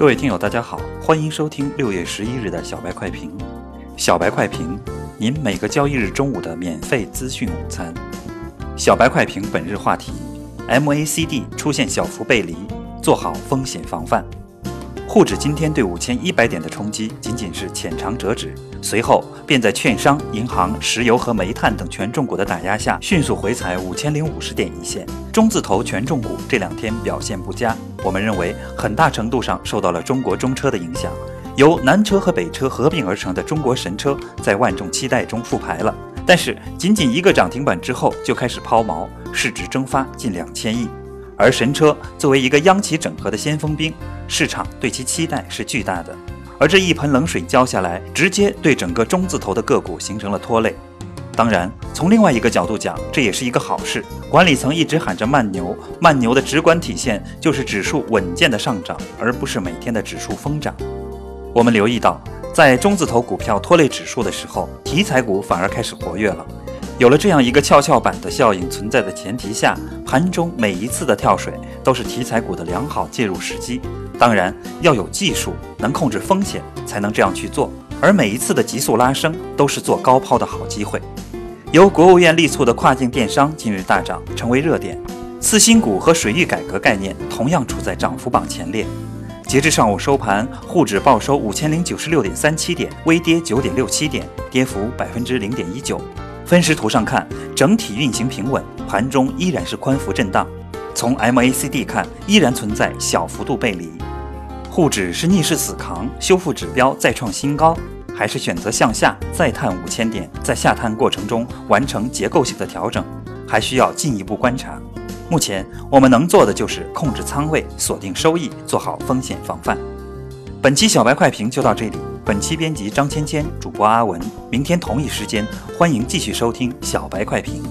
各位听友，大家好，欢迎收听六月十一日的小白快评。小白快评，您每个交易日中午的免费资讯午餐。小白快评本日话题：MACD 出现小幅背离，做好风险防范。沪指今天对五千一百点的冲击仅仅是浅尝辄止，随后便在券商、银行、石油和煤炭等权重股的打压下，迅速回踩五千零五十点一线。中字头权重股这两天表现不佳，我们认为很大程度上受到了中国中车的影响。由南车和北车合并而成的中国神车，在万众期待中复牌了，但是仅仅一个涨停板之后就开始抛锚，市值蒸发近两千亿。而神车作为一个央企整合的先锋兵，市场对其期待是巨大的。而这一盆冷水浇下来，直接对整个中字头的个股形成了拖累。当然，从另外一个角度讲，这也是一个好事。管理层一直喊着慢牛，慢牛的直观体现就是指数稳健的上涨，而不是每天的指数疯涨。我们留意到，在中字头股票拖累指数的时候，题材股反而开始活跃了。有了这样一个跷跷板的效应存在的前提下，盘中每一次的跳水都是题材股的良好介入时机。当然要有技术，能控制风险，才能这样去做。而每一次的急速拉升都是做高抛的好机会。由国务院力促的跨境电商今日大涨，成为热点。次新股和水域改革概念同样处在涨幅榜前列。截至上午收盘，沪指报收五千零九十六点三七点，微跌九点六七点，跌幅百分之零点一九。分时图上看，整体运行平稳，盘中依然是宽幅震荡。从 MACD 看，依然存在小幅度背离。沪指是逆势死扛，修复指标再创新高，还是选择向下再探五千点，在下探过程中完成结构性的调整，还需要进一步观察。目前我们能做的就是控制仓位，锁定收益，做好风险防范。本期小白快评就到这里。本期编辑张芊芊，主播阿文。明天同一时间，欢迎继续收听小白快评。